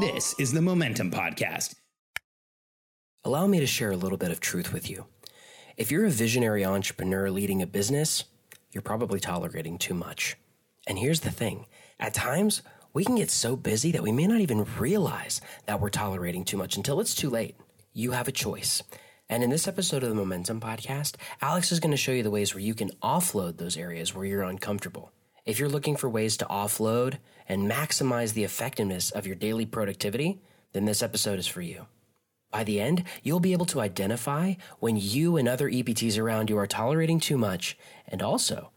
This is the Momentum Podcast. Allow me to share a little bit of truth with you. If you're a visionary entrepreneur leading a business, you're probably tolerating too much. And here's the thing at times, we can get so busy that we may not even realize that we're tolerating too much until it's too late. You have a choice. And in this episode of the Momentum Podcast, Alex is going to show you the ways where you can offload those areas where you're uncomfortable. If you're looking for ways to offload and maximize the effectiveness of your daily productivity, then this episode is for you. By the end, you'll be able to identify when you and other EPTs around you are tolerating too much and also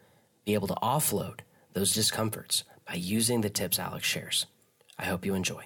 be able to offload those discomforts by using the tips Alex shares. I hope you enjoy.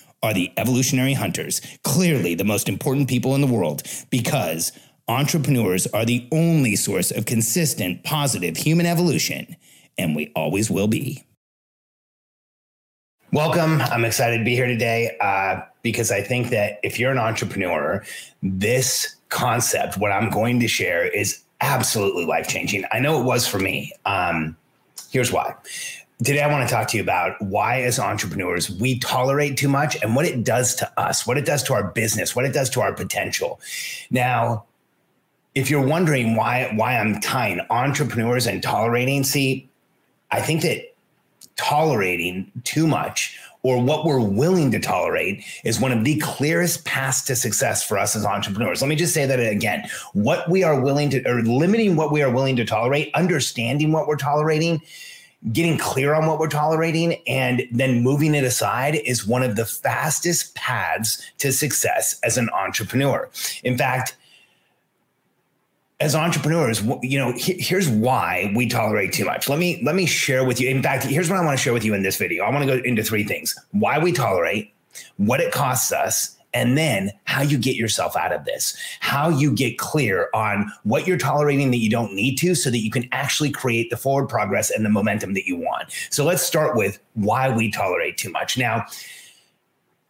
are the evolutionary hunters, clearly the most important people in the world, because entrepreneurs are the only source of consistent, positive human evolution, and we always will be. Welcome. I'm excited to be here today uh, because I think that if you're an entrepreneur, this concept, what I'm going to share, is absolutely life changing. I know it was for me. Um, here's why. Today, I want to talk to you about why, as entrepreneurs, we tolerate too much and what it does to us, what it does to our business, what it does to our potential. Now, if you're wondering why why I'm tying entrepreneurs and tolerating, see, I think that tolerating too much or what we're willing to tolerate is one of the clearest paths to success for us as entrepreneurs. Let me just say that again. What we are willing to, or limiting what we are willing to tolerate, understanding what we're tolerating getting clear on what we're tolerating and then moving it aside is one of the fastest paths to success as an entrepreneur. In fact, as entrepreneurs, you know, here's why we tolerate too much. Let me let me share with you. In fact, here's what I want to share with you in this video. I want to go into three things: why we tolerate, what it costs us, and then how you get yourself out of this, how you get clear on what you're tolerating that you don't need to so that you can actually create the forward progress and the momentum that you want. So let's start with why we tolerate too much. Now,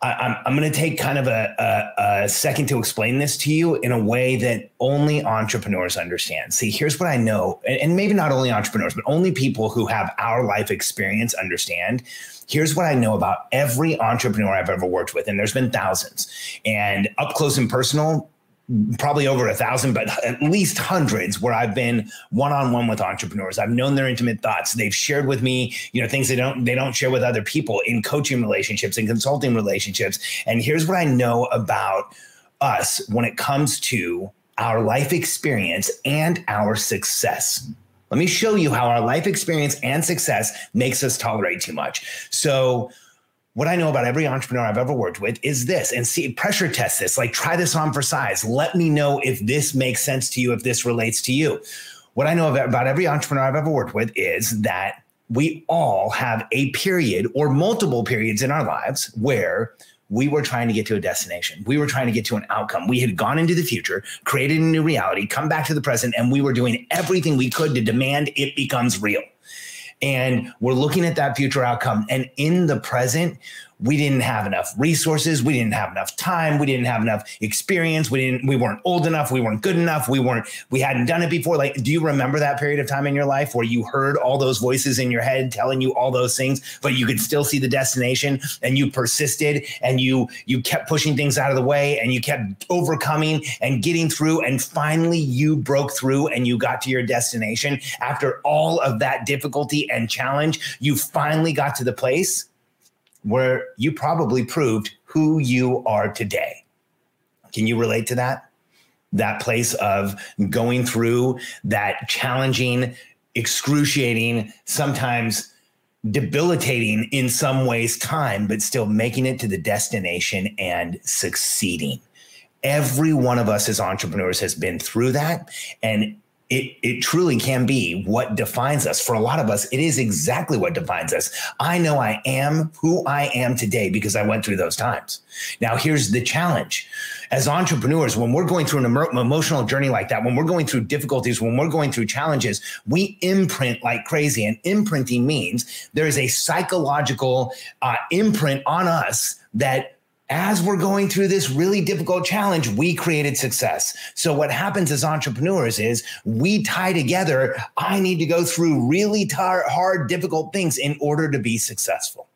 I'm, I'm going to take kind of a, a, a, second to explain this to you in a way that only entrepreneurs understand. See, here's what I know, and, and maybe not only entrepreneurs, but only people who have our life experience understand here's what I know about every entrepreneur I've ever worked with, and there's been thousands, and up close and personal, probably over a thousand, but at least hundreds where I've been one on one with entrepreneurs. I've known their intimate thoughts. They've shared with me, you know, things they don't they don't share with other people in coaching relationships and consulting relationships. And here's what I know about us when it comes to our life experience and our success. Let me show you how our life experience and success makes us tolerate too much. So, what I know about every entrepreneur I've ever worked with is this and see pressure test this, like try this on for size. Let me know if this makes sense to you, if this relates to you. What I know about every entrepreneur I've ever worked with is that we all have a period or multiple periods in our lives where we were trying to get to a destination. We were trying to get to an outcome. We had gone into the future, created a new reality, come back to the present, and we were doing everything we could to demand it becomes real. And we're looking at that future outcome. And in the present, we didn't have enough resources. We didn't have enough time. We didn't have enough experience. We didn't we weren't old enough. We weren't good enough. We weren't we hadn't done it before. Like do you remember that period of time in your life where you heard all those voices in your head telling you all those things but you could still see the destination and you persisted and you you kept pushing things out of the way and you kept overcoming and getting through and finally you broke through and you got to your destination? After all of that difficulty and challenge you finally got to the place where you probably proved who you are today. Can you relate to that? That place of going through that challenging, excruciating, sometimes debilitating in some ways time, but still making it to the destination and succeeding. Every one of us as entrepreneurs has been through that. And it, it truly can be what defines us. For a lot of us, it is exactly what defines us. I know I am who I am today because I went through those times. Now, here's the challenge. As entrepreneurs, when we're going through an emotional journey like that, when we're going through difficulties, when we're going through challenges, we imprint like crazy. And imprinting means there is a psychological uh, imprint on us that as we're going through this really difficult challenge, we created success. So, what happens as entrepreneurs is we tie together, I need to go through really tar- hard, difficult things in order to be successful.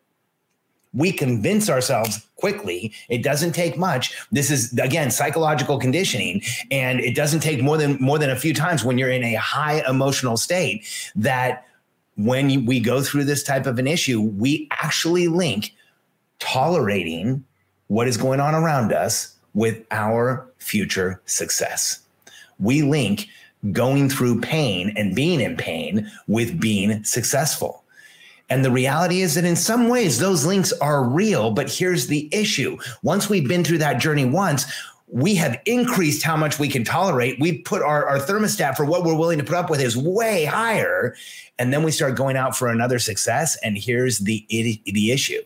We convince ourselves quickly. It doesn't take much. This is again psychological conditioning, and it doesn't take more than more than a few times when you're in a high emotional state that when you, we go through this type of an issue, we actually link tolerating what is going on around us with our future success. We link going through pain and being in pain with being successful. And the reality is that in some ways, those links are real. But here's the issue once we've been through that journey once, we have increased how much we can tolerate. We put our, our thermostat for what we're willing to put up with is way higher. And then we start going out for another success. And here's the, the issue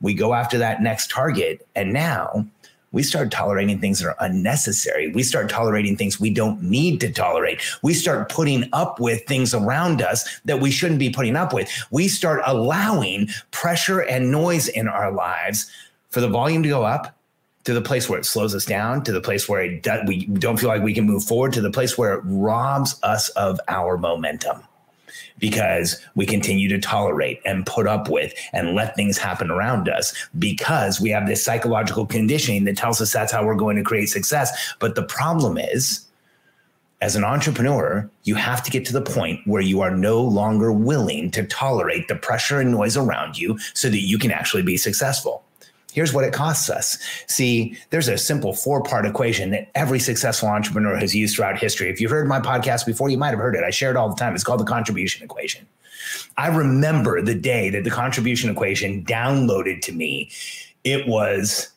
we go after that next target. And now we start tolerating things that are unnecessary. We start tolerating things we don't need to tolerate. We start putting up with things around us that we shouldn't be putting up with. We start allowing pressure and noise in our lives for the volume to go up to the place where it slows us down, to the place where it do, we don't feel like we can move forward, to the place where it robs us of our momentum because we continue to tolerate and put up with and let things happen around us because we have this psychological conditioning that tells us that's how we're going to create success. But the problem is, as an entrepreneur, you have to get to the point where you are no longer willing to tolerate the pressure and noise around you so that you can actually be successful. Here's what it costs us. See, there's a simple four part equation that every successful entrepreneur has used throughout history. If you've heard my podcast before, you might have heard it. I share it all the time. It's called the contribution equation. I remember the day that the contribution equation downloaded to me. It was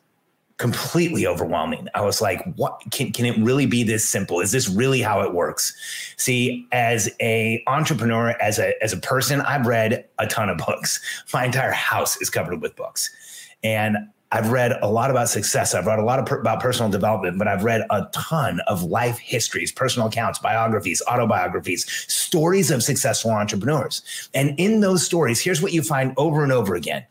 completely overwhelming. I was like, what can, can it really be this simple? Is this really how it works? See, as a entrepreneur, as a as a person, I've read a ton of books. My entire house is covered with books. And I've read a lot about success. I've read a lot of per- about personal development, but I've read a ton of life histories, personal accounts, biographies, autobiographies, stories of successful entrepreneurs. And in those stories, here's what you find over and over again.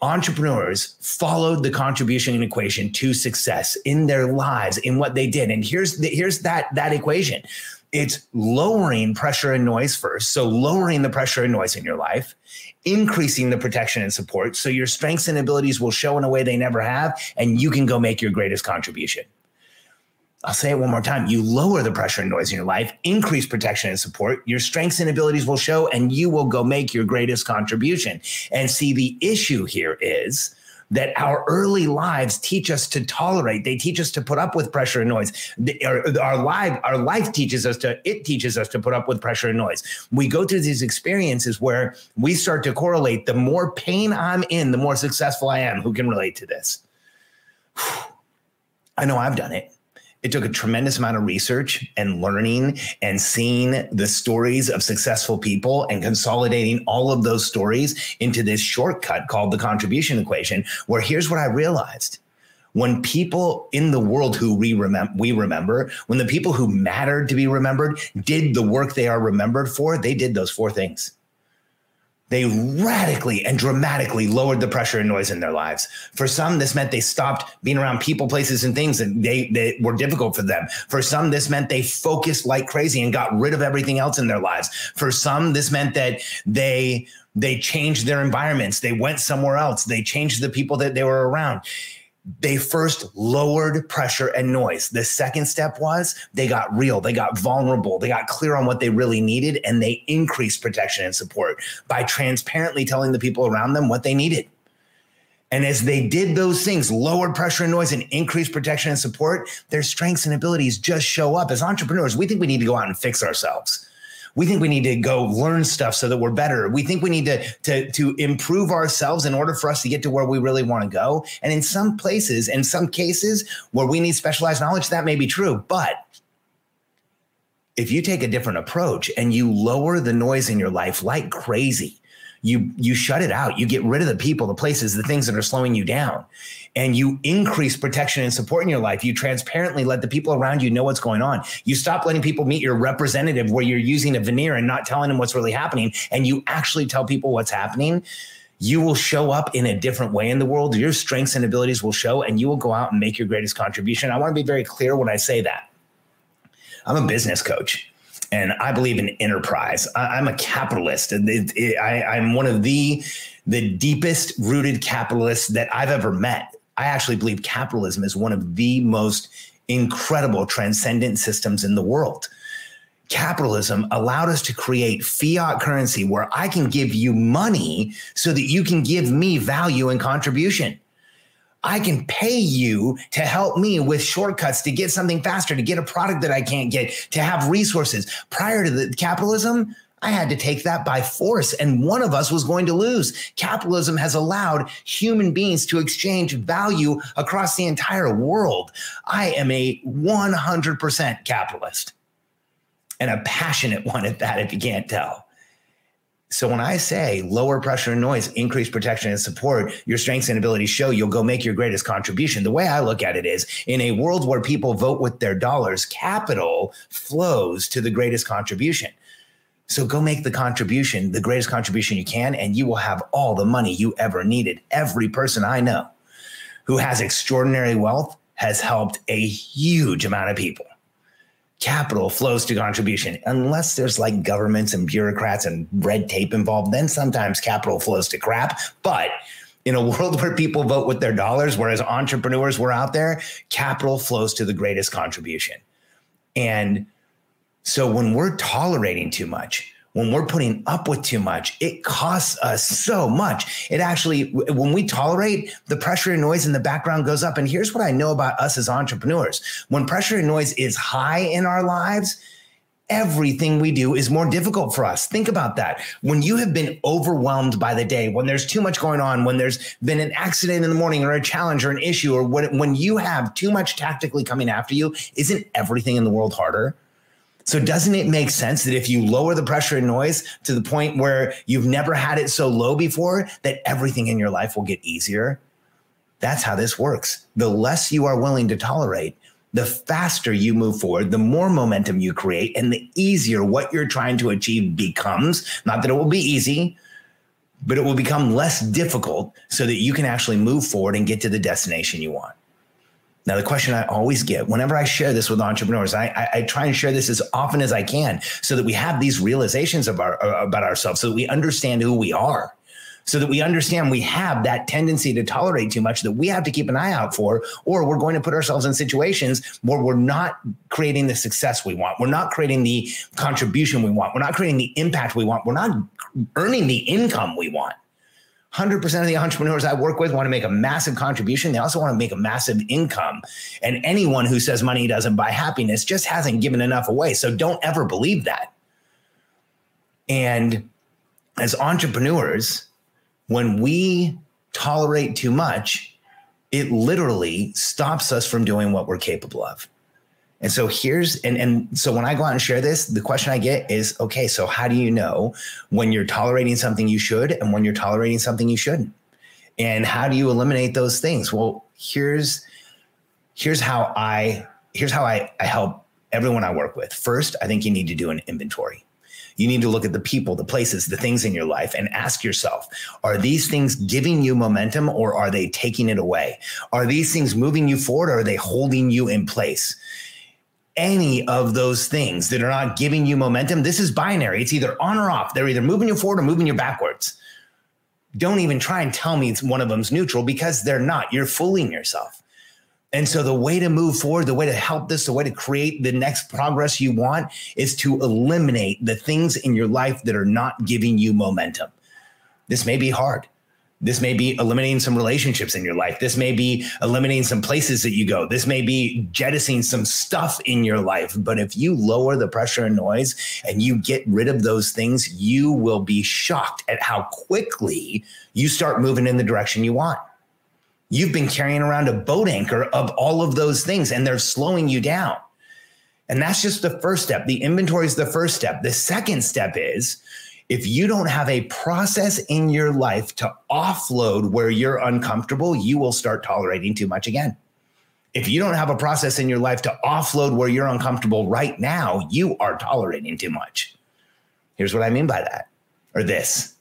Entrepreneurs followed the contribution equation to success in their lives, in what they did. And here's the, here's that that equation it's lowering pressure and noise first. So, lowering the pressure and noise in your life, increasing the protection and support. So, your strengths and abilities will show in a way they never have, and you can go make your greatest contribution. I'll say it one more time. You lower the pressure and noise in your life, increase protection and support. Your strengths and abilities will show, and you will go make your greatest contribution. And see, the issue here is that our early lives teach us to tolerate. They teach us to put up with pressure and noise. Our, our life, our life teaches us to, it teaches us to put up with pressure and noise. We go through these experiences where we start to correlate. The more pain I'm in, the more successful I am. Who can relate to this? I know I've done it it took a tremendous amount of research and learning and seeing the stories of successful people and consolidating all of those stories into this shortcut called the contribution equation where here's what i realized. When people in the world who we remember we remember when the people who mattered to be remembered did the work they are remembered for they did those four things they radically and dramatically lowered the pressure and noise in their lives. For some, this meant they stopped being around people, places, and things that they, were difficult for them. For some, this meant they focused like crazy and got rid of everything else in their lives. For some, this meant that they they changed their environments. They went somewhere else. They changed the people that they were around they first lowered pressure and noise. The second step was they got real, they got vulnerable, they got clear on what they really needed, and they increased protection and support by transparently telling the people around them what they needed. And as they did those things, lowered pressure and noise and increased protection and support, their strengths and abilities just show up. As entrepreneurs, we think we need to go out and fix ourselves. We think we need to go learn stuff so that we're better. We think we need to, to, to improve ourselves in order for us to get to where we really want to go. And in some places, in some cases where we need specialized knowledge, that may be true. But if you take a different approach and you lower the noise in your life like crazy, you you shut it out. You get rid of the people the places the things that are slowing you down. And you increase protection and support in your life. You transparently let the people around you know what's going on. You stop letting people meet your representative where you're using a veneer and not telling them what's really happening and you actually tell people what's happening you will show up in a different way in the world. Your strengths and abilities will show and you will go out and make your greatest contribution. I want to be very clear when i say that. I'm a business coach and I believe in enterprise. I, am a capitalist, it, it, I, I'm one of the the deepest rooted capitalists that I've ever met. I actually believe capitalism is one of the most incredible transcendent systems in the world. Capitalism allowed us to create fiat currency where I can give you money so that you can give me value and contribution. I can pay you to help me with shortcuts to get something faster, to get a product that I can't get, to have resources. Prior to the capitalism, I had to take that by force, and one of us was going to lose. Capitalism has allowed human beings to exchange value across the entire world. I am a 100% capitalist and a passionate one at that, if you can't tell. So when I say lower pressure and noise, increase protection and support, your strengths and abilities show you'll go make your greatest contribution. The way I look at it is in a world where people vote with their dollars, capital flows to the greatest contribution. So go make the contribution, the greatest contribution you can, and you will have all the money you ever needed. Every person I know who has extraordinary wealth has helped a huge amount of people capital flows to contribution. Unless there's like governments and bureaucrats and red tape involved, then sometimes capital flows to crap. But in a world where people vote with their dollars, whereas entrepreneurs were out there, capital flows to the greatest contribution. And so when we're tolerating too much, when we're putting up with too much, it costs us so much. It actually, when we tolerate, the pressure and noise in the background goes up. And here's what I know about us as entrepreneurs when pressure and noise is high in our lives, everything we do is more difficult for us. Think about that. When you have been overwhelmed by the day, when there's too much going on, when there's been an accident in the morning or a challenge or an issue, or when, when you have too much tactically coming after you, isn't everything in the world harder? So doesn't it make sense that if you lower the pressure and noise to the point where you've never had it so low before, that everything in your life will get easier? That's how this works. The less you are willing to tolerate, the faster you move forward, the more momentum you create, and the easier what you're trying to achieve becomes. Not that it will be easy, but it will become less difficult so that you can actually move forward and get to the destination you want. Now, the question I always get whenever I share this with entrepreneurs, I, I, I, try and share this as often as I can so that we have these realizations of our, uh, about ourselves, so that we understand who we are, so that we understand we have that tendency to tolerate too much that we have to keep an eye out for, or we're going to put ourselves in situations where we're not creating the success we want. We're not creating the contribution we want. We're not creating the impact we want. We're not earning the income we want. 100% of the entrepreneurs I work with want to make a massive contribution. They also want to make a massive income. And anyone who says money doesn't buy happiness just hasn't given enough away. So don't ever believe that. And as entrepreneurs, when we tolerate too much, it literally stops us from doing what we're capable of. And so here's and and so when I go out and share this, the question I get is, okay, so how do you know when you're tolerating something you should and when you're tolerating something you shouldn't? And how do you eliminate those things? Well, here's here's how I here's how I, I help everyone I work with. First, I think you need to do an inventory. You need to look at the people, the places, the things in your life and ask yourself, are these things giving you momentum or are they taking it away? Are these things moving you forward or are they holding you in place? Any of those things that are not giving you momentum, this is binary. It's either on or off. They're either moving you forward or moving you backwards. Don't even try and tell me it's one of them's neutral because they're not. You're fooling yourself. And so the way to move forward, the way to help this, the way to create the next progress you want is to eliminate the things in your life that are not giving you momentum. This may be hard This may be eliminating some relationships in your life. This may be eliminating some places that you go. This may be jettisoning some stuff in your life. But if you lower the pressure and noise and you get rid of those things, you will be shocked at how quickly you start moving in the direction you want. You've been carrying around a boat anchor of all of those things and they're slowing you down. And that's just the first step. The inventory is the first step. The second step is if you don't have a process in your life to offload where you're uncomfortable, you will start tolerating too much again. If you don't have a process in your life to offload where you're uncomfortable right now, you are tolerating too much. Here's what I mean by that, or this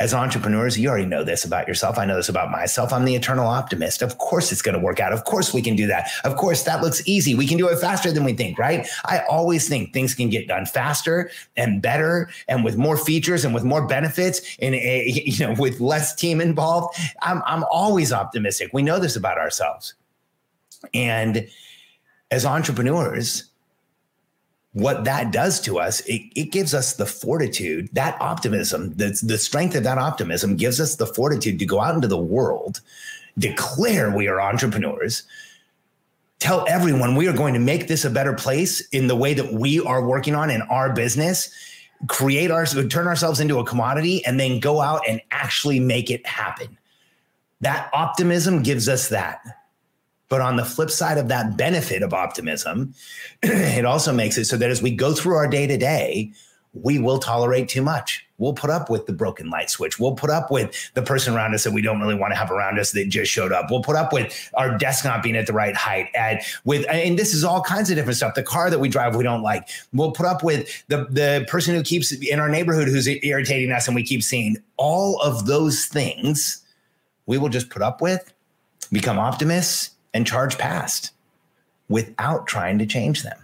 as entrepreneurs, you already know this about yourself. I know this about myself. I'm the eternal optimist. Of course, it's going to work out. Of course, we can do that. Of course, that looks easy. We can do it faster than we think, right? I always think things can get done faster and better and with more features and with more benefits and, eh, a, you know, with less team involved. I'm, I'm always optimistic. We know this about ourselves. And as entrepreneurs, what that does to us, it, it gives us the fortitude, that optimism, the, the strength of that optimism gives us the fortitude to go out into the world, declare we are entrepreneurs, tell everyone we are going to make this a better place in the way that we are working on in our business, create our, turn ourselves into a commodity, and then go out and actually make it happen. That optimism gives us that. But on the flip side of that benefit of optimism, it also makes it so that as we go through our day to day, we will tolerate too much. We'll put up with the broken light switch. We'll put up with the person around us that we don't really want to have around us that just showed up. We'll put up with our desk not being at the right height. And with and this is all kinds of different stuff. The car that we drive we don't like. We'll put up with the the person who keeps in our neighborhood who's irritating us and we keep seeing all of those things. We will just put up with, become optimists, and charge past without trying to change them.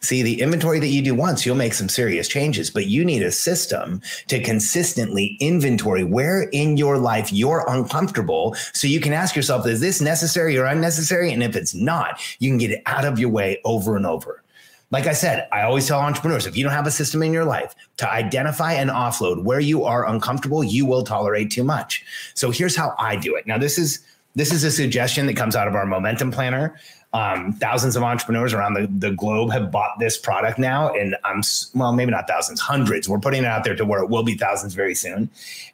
See, the inventory that you do once, you'll make some serious changes, but you need a system to consistently inventory where in your life you're uncomfortable. So you can ask yourself, is this necessary or unnecessary? And if it's not, you can get it out of your way over and over. Like I said, I always tell entrepreneurs if you don't have a system in your life to identify and offload where you are uncomfortable, you will tolerate too much. So here's how I do it. Now, this is this is a suggestion that comes out of our momentum planner. Um, thousands of entrepreneurs around the, the globe have bought this product now. And I'm, well, maybe not thousands, hundreds. We're putting it out there to where it will be thousands very soon.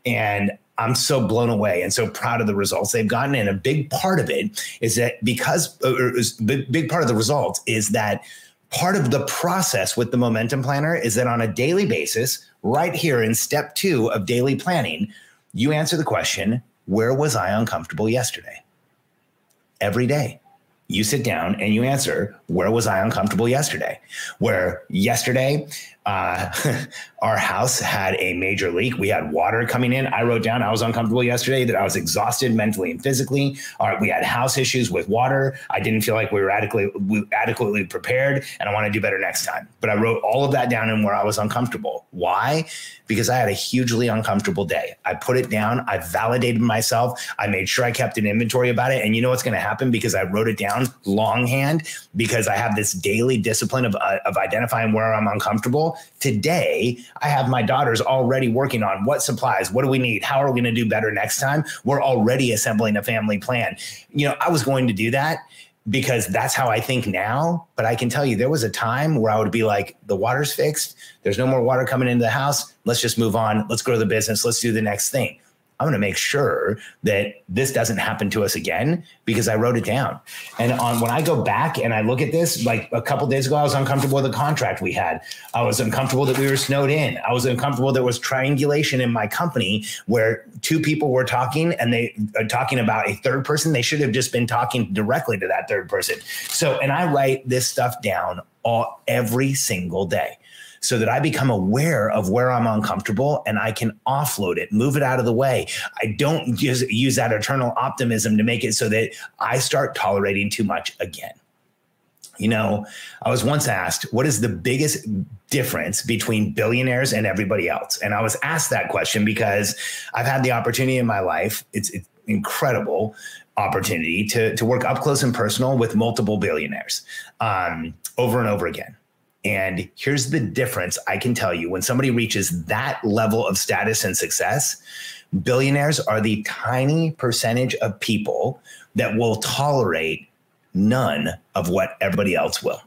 And I'm so blown away and so proud of the results they've gotten. And a big part of it is that because, or big, big part of the results is that part of the process with the momentum planner is that on a daily basis, right here in step two of daily planning, you answer the question where was I uncomfortable yesterday? Every day. You sit down and you answer, Where was I uncomfortable yesterday? Where yesterday uh, our house had a major leak. We had water coming in. I wrote down I was uncomfortable yesterday that I was exhausted mentally and physically. Our, we had house issues with water. I didn't feel like we were adequately adequately prepared, and I want to do better next time. But I wrote all of that down in where I was uncomfortable. Why? Because I had a hugely uncomfortable day. I put it down. I validated myself. I made sure I kept an inventory about it. And you know what's going to happen because I wrote it down longhand because I have this daily discipline of, uh, of identifying where I'm uncomfortable Today, I have my daughters already working on what supplies, what do we need, how are we going to do better next time? We're already assembling a family plan. You know, I was going to do that because that's how I think now. But I can tell you, there was a time where I would be like, the water's fixed. There's no more water coming into the house. Let's just move on. Let's grow the business. Let's do the next thing. I'm going to make sure that this doesn't happen to us again because I wrote it down. And on when I go back and I look at this, like a couple days ago, I was uncomfortable with the contract we had. I was uncomfortable that we were snowed in. I was uncomfortable there was triangulation in my company where two people were talking and they are talking about a third person. They should have just been talking directly to that third person. So, and I write this stuff down all every single day so that I become aware of where I'm uncomfortable and I can offload it, move it out of the way. I don't use, use that eternal optimism to make it so that I start tolerating too much again. You know, I was once asked, what is the biggest difference between billionaires and everybody else? And I was asked that question because I've had the opportunity in my life. It's, it's incredible opportunity to, to work up close and personal with multiple billionaires um, over and over again. And here's the difference I can tell you when somebody reaches that level of status and success, Billionaires are the tiny percentage of people that will tolerate none of what everybody else will.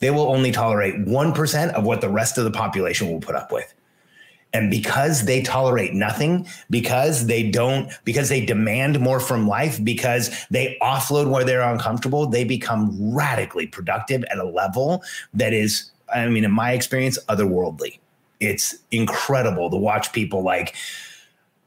They will only tolerate 1% of what the rest of the population will put up with. And because they tolerate nothing, because they don't, because they demand more from life, because they offload where they're uncomfortable, they become radically productive at a level that is, I mean, in my experience, otherworldly. It's incredible to watch people like,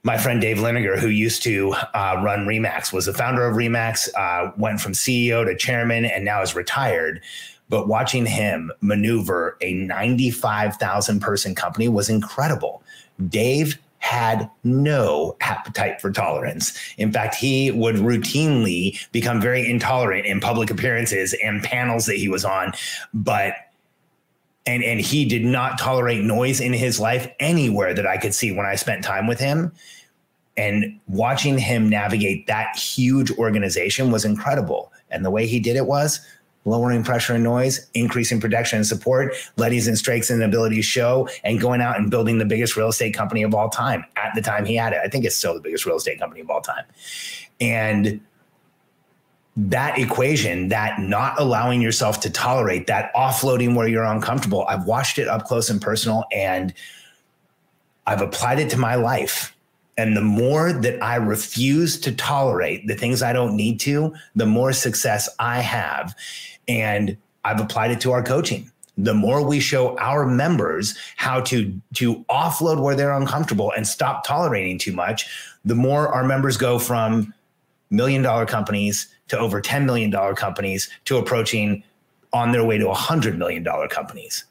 my friend Dave Liniger, who used to uh, run Remax, was the founder of Remax, uh, went from CEO to chairman, and now is retired. But watching him maneuver a 95,000 person company was incredible. Dave had no appetite for tolerance. In fact, he would routinely become very intolerant in public appearances and panels that he was on. But and and he did not tolerate noise in his life anywhere that I could see when I spent time with him. And watching him navigate that huge organization was incredible. And the way he did it was lowering pressure and noise, increasing protection and support, letting and strengths and abilities show, and going out and building the biggest real estate company of all time at the time he had it. I think it's still the biggest real estate company of all time. And that equation, that not allowing yourself to tolerate that offloading where you're uncomfortable, I've watched it up close and personal and I've applied it to my life. And the more that I refuse to tolerate the things I don't need to, the more success I have. And I've applied it to our coaching. The more we show our members how to, to offload where they're uncomfortable and stop tolerating too much, the more our members go from million dollar companies to over $10 million companies to approaching on their way to $100 million companies.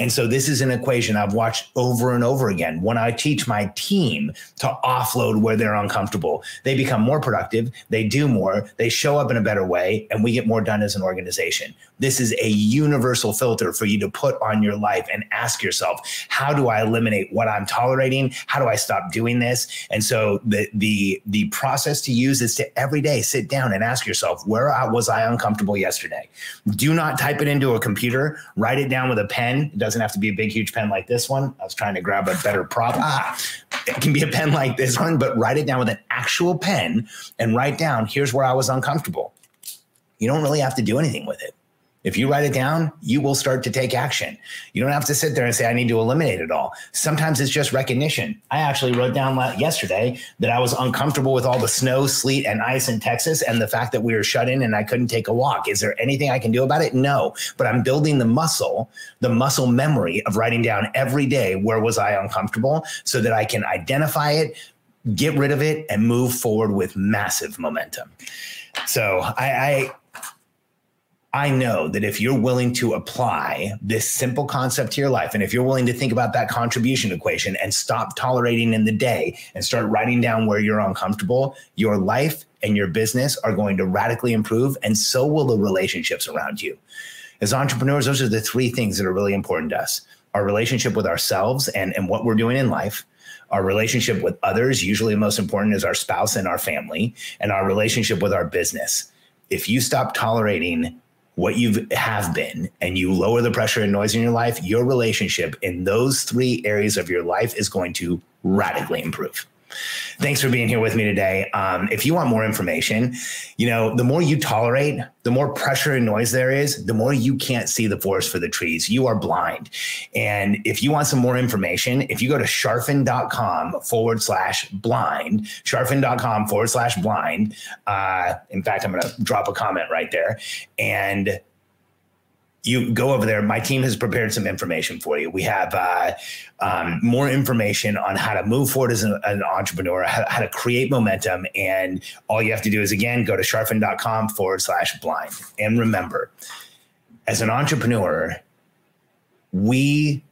And so this is an equation I've watched over and over again. When I teach my team to offload where they're uncomfortable, they become more productive, they do more, they show up in a better way, and we get more done as an organization. This is a universal filter for you to put on your life and ask yourself, how do I eliminate what I'm tolerating? How do I stop doing this? And so the the the process to use is to every day sit down and ask yourself, where was I uncomfortable yesterday? Do not type it into a computer, write it down with a pen. It doesn't have to be a big, huge pen like this one. I was trying to grab a better prop. Ah, it can be a pen like this one, but write it down with an actual pen and write down, here's where I was uncomfortable. You don't really have to do anything with it. If you write it down, you will start to take action. You don't have to sit there and say, I need to eliminate it all. Sometimes it's just recognition. I actually wrote down yesterday that I was uncomfortable with all the snow, sleet, and ice in Texas and the fact that we were shut in and I couldn't take a walk. Is there anything I can do about it? No. But I'm building the muscle, the muscle memory of writing down every day where was I uncomfortable so that I can identify it, get rid of it, and move forward with massive momentum. So I, I, I know that if you're willing to apply this simple concept to your life, and if you're willing to think about that contribution equation and stop tolerating in the day and start writing down where you're uncomfortable, your life and your business are going to radically improve, and so will the relationships around you. As entrepreneurs, those are the three things that are really important to us our relationship with ourselves and, and what we're doing in life, our relationship with others, usually the most important is our spouse and our family, and our relationship with our business. If you stop tolerating what you have been and you lower the pressure and noise in your life, your relationship in those three areas of your life is going to radically improve. Thanks for being here with me today. Um, if you want more information, you know, the more you tolerate, the more pressure and noise there is, the more you can't see the forest for the trees. You are blind. And if you want some more information, if you go to charfen.com forward slash blind, charfen.com forward slash blind, uh, in fact, I'm going to drop a comment right there. And you go over there. My team has prepared some information for you. We have uh, um, more information on how to move forward as an, an entrepreneur, how, how, to create momentum. And all you have to do is, again, go to charfen.com forward slash blind. And remember, as an entrepreneur, we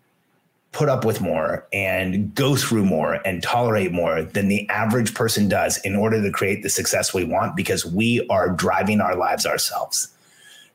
put up with more and go through more and tolerate more than the average person does in order to create the success we want because we are driving our lives ourselves.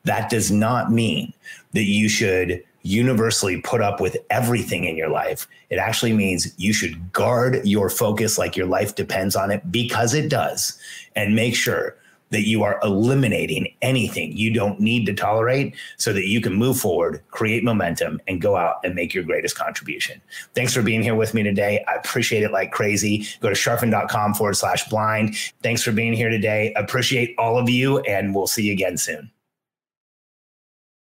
That does not mean that you should universally put up with everything in your life. It actually means you should guard your focus like your life depends on it because it does, and make sure that you are eliminating anything you don't need to tolerate so that you can move forward, create momentum, and go out and make your greatest contribution. Thanks for being here with me today. I appreciate it like crazy. Go to charfen.com forward slash blind. Thanks for being here today. Appreciate all of you, and we'll see you again soon.